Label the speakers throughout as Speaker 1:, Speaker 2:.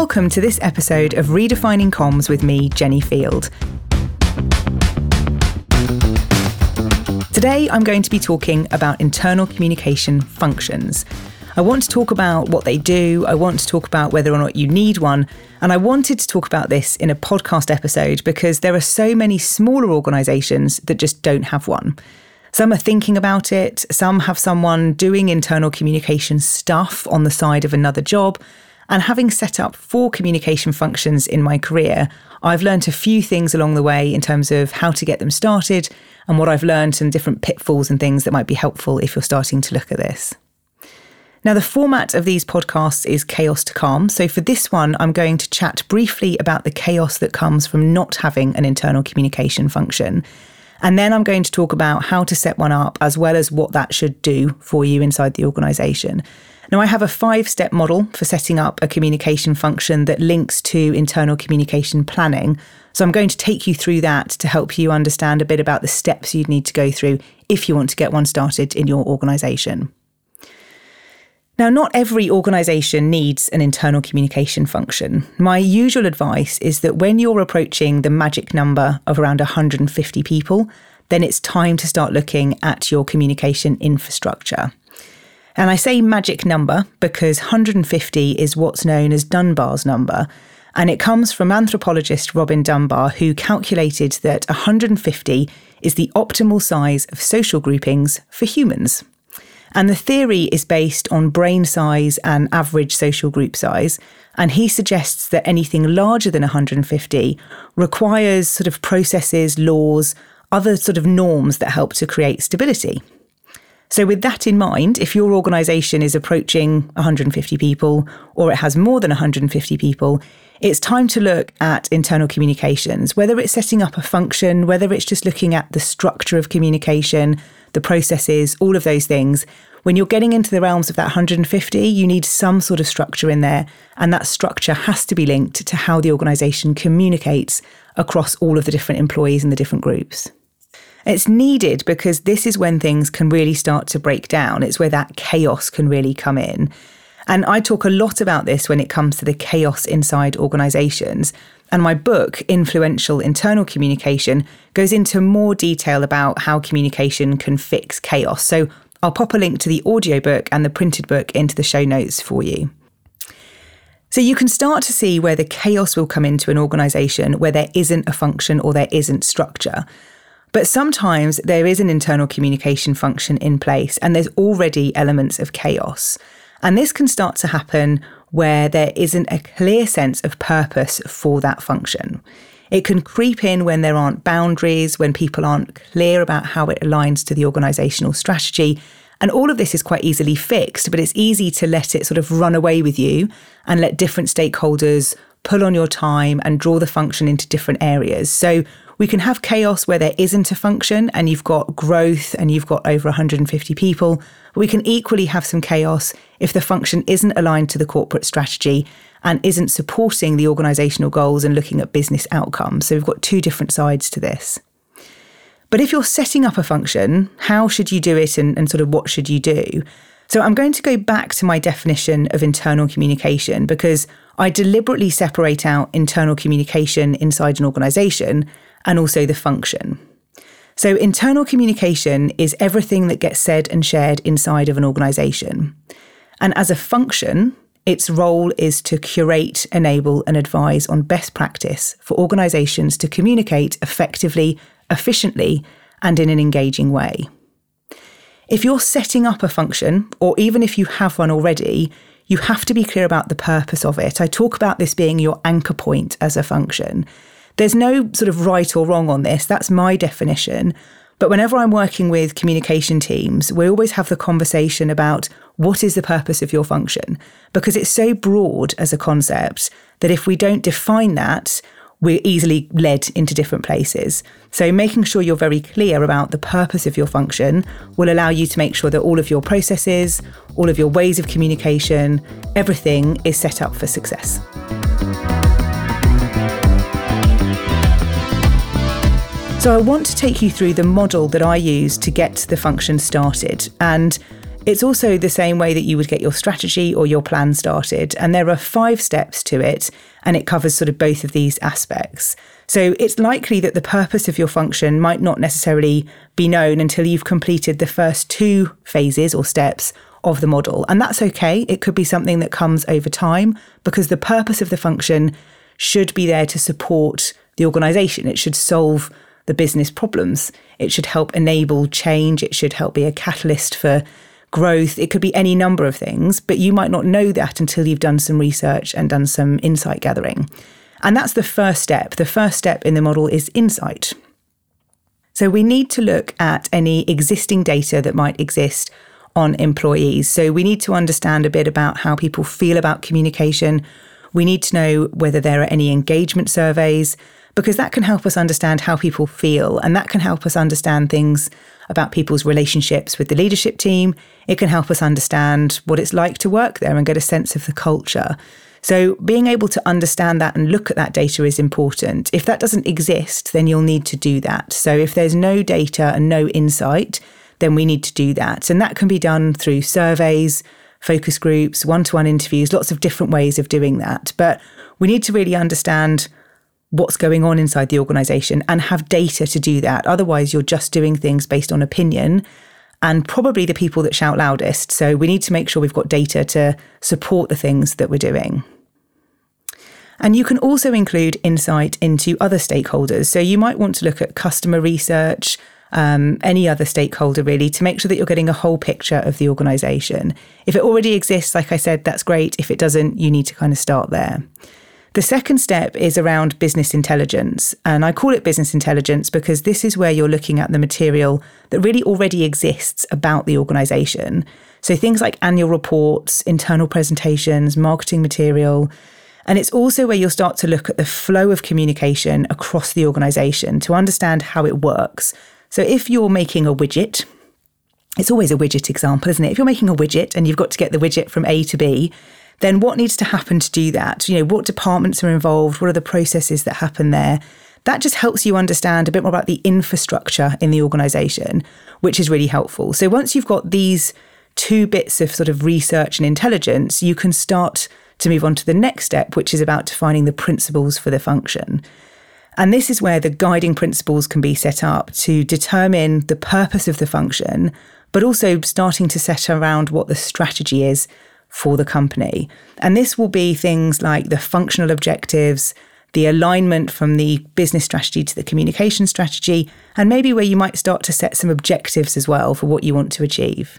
Speaker 1: Welcome to this episode of Redefining Comms with me, Jenni Field. Today, I'm going to be talking about internal communication functions. I want to talk about what they do, I want to talk about whether or not you need one, and I wanted to talk about this in a podcast episode because there are so many smaller organisations that just don't have one. Some are thinking about it, some have someone doing internal communication stuff on the side of another job. And having set up four communication functions in my career, I've learned a few things along the way in terms of how to get them started and what I've learned and different pitfalls and things that might be helpful if you're starting to look at this. Now, the format of these podcasts is chaos to calm. So, for this one, I'm going to chat briefly about the chaos that comes from not having an internal communication function and then I'm going to talk about how to set one up as well as what that should do for you inside the organization. Now, I have a five step model for setting up a communication function that links to internal communication planning. So, I'm going to take you through that to help you understand a bit about the steps you'd need to go through if you want to get one started in your organization. Now, not every organisation needs an internal communication function. My usual advice is that when you're approaching the magic number of around 150 people, then it's time to start looking at your communication infrastructure. And I say magic number because 150 is what's known as Dunbar's number. And it comes from anthropologist Robin Dunbar, who calculated that 150 is the optimal size of social groupings for humans. And the theory is based on brain size and average social group size. And he suggests that anything larger than 150 requires sort of processes, laws, other sort of norms that help to create stability. So, with that in mind, if your organisation is approaching 150 people or it has more than 150 people, it's time to look at internal communications, whether it's setting up a function, whether it's just looking at the structure of communication, the processes, all of those things. When you're getting into the realms of that 150, you need some sort of structure in there. And that structure has to be linked to how the organisation communicates across all of the different employees and the different groups. It's needed because this is when things can really start to break down. It's where that chaos can really come in. And I talk a lot about this when it comes to the chaos inside organizations. And my book, Influential Internal Communication, goes into more detail about how communication can fix chaos. So I'll pop a link to the audiobook and the printed book into the show notes for you. So you can start to see where the chaos will come into an organization where there isn't a function or there isn't structure. But sometimes there is an internal communication function in place and there's already elements of chaos. And this can start to happen where there isn't a clear sense of purpose for that function. It can creep in when there aren't boundaries, when people aren't clear about how it aligns to the organisational strategy. And all of this is quite easily fixed, but it's easy to let it sort of run away with you and let different stakeholders pull on your time and draw the function into different areas. So we can have chaos where there isn't a function and you've got growth and you've got over 150 people. But we can equally have some chaos if the function isn't aligned to the corporate strategy and isn't supporting the organisational goals and looking at business outcomes. So we've got two different sides to this. But if you're setting up a function, how should you do it and, and sort of what should you do? So I'm going to go back to my definition of internal communication because I deliberately separate out internal communication inside an organisation and also the function. So, internal communication is everything that gets said and shared inside of an organisation. And as a function, its role is to curate, enable, and advise on best practice for organisations to communicate effectively, efficiently, and in an engaging way. If you're setting up a function, or even if you have one already, you have to be clear about the purpose of it. I talk about this being your anchor point as a function. There's no sort of right or wrong on this. That's my definition. But whenever I'm working with communication teams, we always have the conversation about what is the purpose of your function? Because it's so broad as a concept that if we don't define that, we're easily led into different places. So, making sure you're very clear about the purpose of your function will allow you to make sure that all of your processes, all of your ways of communication, everything is set up for success. So, I want to take you through the model that I use to get the function started. And It's also the same way that you would get your strategy or your plan started. And there are five steps to it, and it covers sort of both of these aspects. So it's likely that the purpose of your function might not necessarily be known until you've completed the first two phases or steps of the model. And that's okay. It could be something that comes over time because the purpose of the function should be there to support the organization. It should solve the business problems. It should help enable change. It should help be a catalyst for growth. It could be any number of things, but you might not know that until you've done some research and done some insight gathering. And that's the first step. The first step in the model is insight. So we need to look at any existing data that might exist on employees. So we need to understand a bit about how people feel about communication. We need to know whether there are any engagement surveys, because that can help us understand how people feel. And that can help us understand things about people's relationships with the leadership team. It can help us understand what it's like to work there and get a sense of the culture. So, being able to understand that and look at that data is important. If that doesn't exist, then you'll need to do that. So, if there's no data and no insight, then we need to do that. And that can be done through surveys, focus groups, one to one interviews, lots of different ways of doing that. But we need to really understand what's going on inside the organization and have data to do that. Otherwise, you're just doing things based on opinion and probably the people that shout loudest. So we need to make sure we've got data to support the things that we're doing. And you can also include insight into other stakeholders. So you might want to look at customer research, um, any other stakeholder really, to make sure that you're getting a whole picture of the organization. If it already exists, like I said, that's great. If it doesn't, you need to kind of start there. The second step is around business intelligence. And I call it business intelligence because this is where you're looking at the material that really already exists about the organization. So things like annual reports, internal presentations, marketing material. And it's also where you'll start to look at the flow of communication across the organization to understand how it works. So if you're making a widget, it's always a widget example, isn't it? If you're making a widget and you've got to get the widget from A to B, then what needs to happen to do that? You know, what departments are involved? What are the processes that happen there? That just helps you understand a bit more about the infrastructure in the organization, which is really helpful. So once you've got these two bits of sort of research and intelligence, you can start to move on to the next step, which is about defining the principles for the function. And this is where the guiding principles can be set up to determine the purpose of the function, but also starting to set around what the strategy is for the company. And this will be things like the functional objectives, the alignment from the business strategy to the communication strategy, and maybe where you might start to set some objectives as well for what you want to achieve.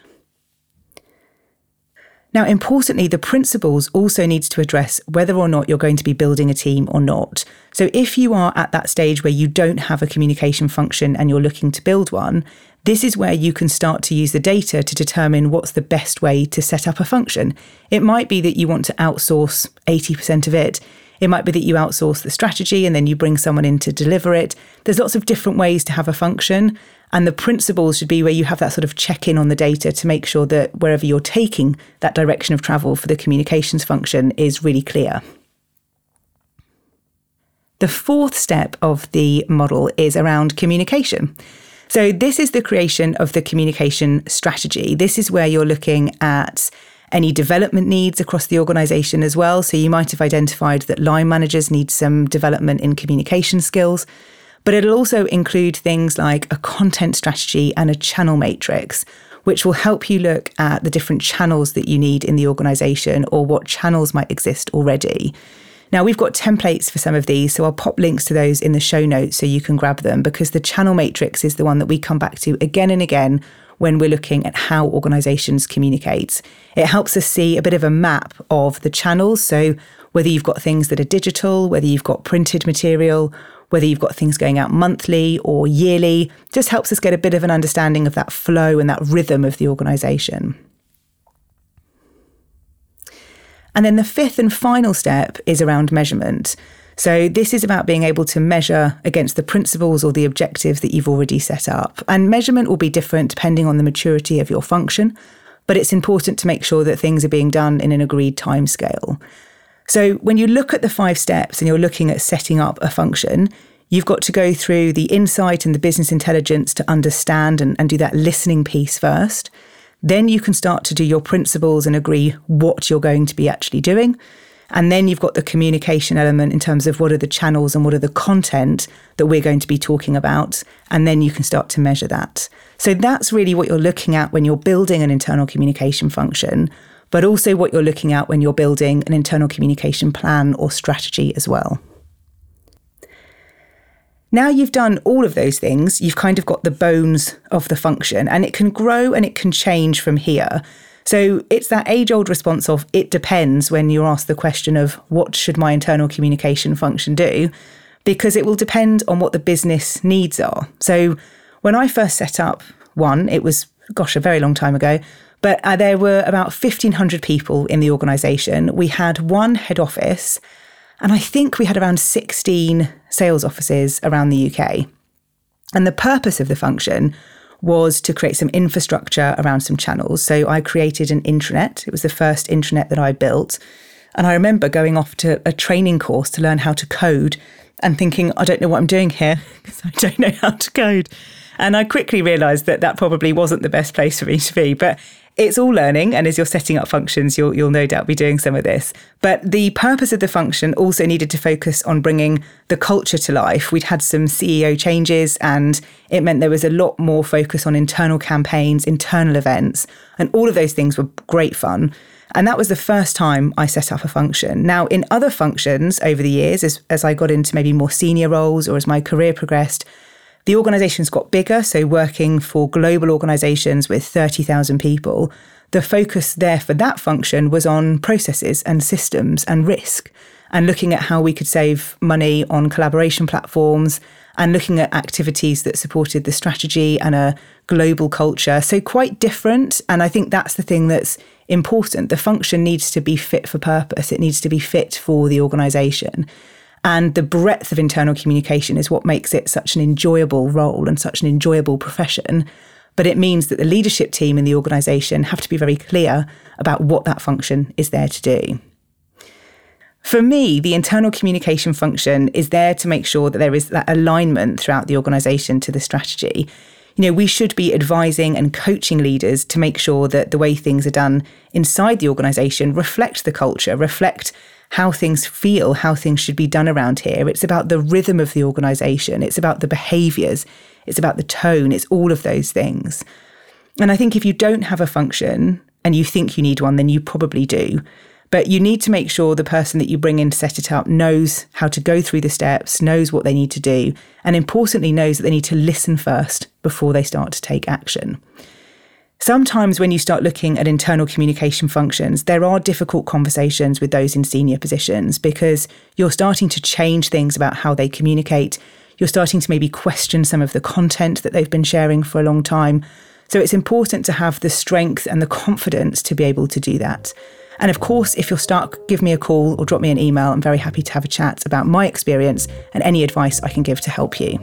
Speaker 1: Now, importantly, the principles also needs to address whether or not you're going to be building a team or not. So if you are at that stage where you don't have a communication function and you're looking to build one, this is where you can start to use the data to determine what's the best way to set up a function. It might be that you want to outsource 80% of it. It might be that you outsource the strategy and then you bring someone in to deliver it. There's lots of different ways to have a function. And the principles should be where you have that sort of check in on the data to make sure that wherever you're taking that direction of travel for the communications function is really clear. The fourth step of the model is around communication. So, this is the creation of the communication strategy. This is where you're looking at any development needs across the organization as well. So, you might have identified that line managers need some development in communication skills, but it'll also include things like a content strategy and a channel matrix. Which will help you look at the different channels that you need in the organization or what channels might exist already. Now, we've got templates for some of these, so I'll pop links to those in the show notes so you can grab them because the channel matrix is the one that we come back to again and again when we're looking at how organizations communicate. It helps us see a bit of a map of the channels. So, whether you've got things that are digital, whether you've got printed material, whether you've got things going out monthly or yearly, just helps us get a bit of an understanding of that flow and that rhythm of the organization. And then the fifth and final step is around measurement. So, this is about being able to measure against the principles or the objectives that you've already set up. And measurement will be different depending on the maturity of your function, but it's important to make sure that things are being done in an agreed timescale. So, when you look at the five steps and you're looking at setting up a function, you've got to go through the insight and the business intelligence to understand and, and do that listening piece first. Then you can start to do your principles and agree what you're going to be actually doing. And then you've got the communication element in terms of what are the channels and what are the content that we're going to be talking about. And then you can start to measure that. So that's really what you're looking at when you're building an internal communication function, but also what you're looking at when you're building an internal communication plan or strategy as well. Now you've done all of those things, you've kind of got the bones of the function, and it can grow and it can change from here. So it's that age old response of it depends when you're asked the question of what should my internal communication function do, because it will depend on what the business needs are. So when I first set up one, it was, gosh, a very long time ago, but uh, there were about 1,500 people in the organisation. We had one head office, and I think we had around 16 sales offices around the UK. And the purpose of the function was to create some infrastructure around some channels. So I created an intranet. It was the first intranet that I built. And I remember going off to a training course to learn how to code and thinking, I don't know what I'm doing here because I don't know how to code. And I quickly realized that that probably wasn't the best place for me to be. But it's all learning. And as you're setting up functions, you'll, you'll no doubt be doing some of this. But the purpose of the function also needed to focus on bringing the culture to life. We'd had some CEO changes, and it meant there was a lot more focus on internal campaigns, internal events, and all of those things were great fun. And that was the first time I set up a function. Now, in other functions over the years, as, as I got into maybe more senior roles or as my career progressed, the organisations got bigger, so working for global organisations with 30,000 people, the focus there for that function was on processes and systems and risk, and looking at how we could save money on collaboration platforms and looking at activities that supported the strategy and a global culture. So, quite different. And I think that's the thing that's important. The function needs to be fit for purpose, it needs to be fit for the organisation. And the breadth of internal communication is what makes it such an enjoyable role and such an enjoyable profession. But it means that the leadership team in the organisation have to be very clear about what that function is there to do. For me, the internal communication function is there to make sure that there is that alignment throughout the organisation to the strategy. You know, we should be advising and coaching leaders to make sure that the way things are done inside the organisation reflect the culture, reflect how things feel, how things should be done around here. It's about the rhythm of the organization, it's about the behaviors, it's about the tone, it's all of those things. And I think if you don't have a function and you think you need one, then you probably do. But you need to make sure the person that you bring in to set it up knows how to go through the steps, knows what they need to do, and importantly, knows that they need to listen first before they start to take action. Sometimes, when you start looking at internal communication functions, there are difficult conversations with those in senior positions because you're starting to change things about how they communicate. You're starting to maybe question some of the content that they've been sharing for a long time. So, it's important to have the strength and the confidence to be able to do that. And of course, if you're stuck, give me a call or drop me an email. I'm very happy to have a chat about my experience and any advice I can give to help you.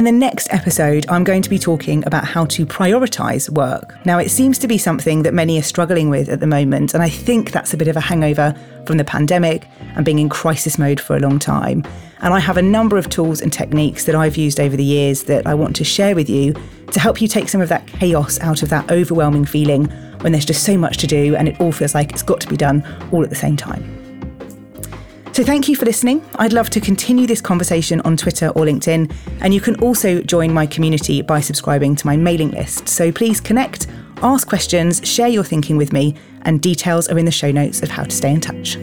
Speaker 1: In the next episode, I'm going to be talking about how to prioritise work. Now, it seems to be something that many are struggling with at the moment, and I think that's a bit of a hangover from the pandemic and being in crisis mode for a long time. And I have a number of tools and techniques that I've used over the years that I want to share with you to help you take some of that chaos out of that overwhelming feeling when there's just so much to do and it all feels like it's got to be done all at the same time. So thank you for listening. I'd love to continue this conversation on Twitter or LinkedIn, and you can also join my community by subscribing to my mailing list. So please connect, ask questions, share your thinking with me, and details are in the show notes of how to stay in touch.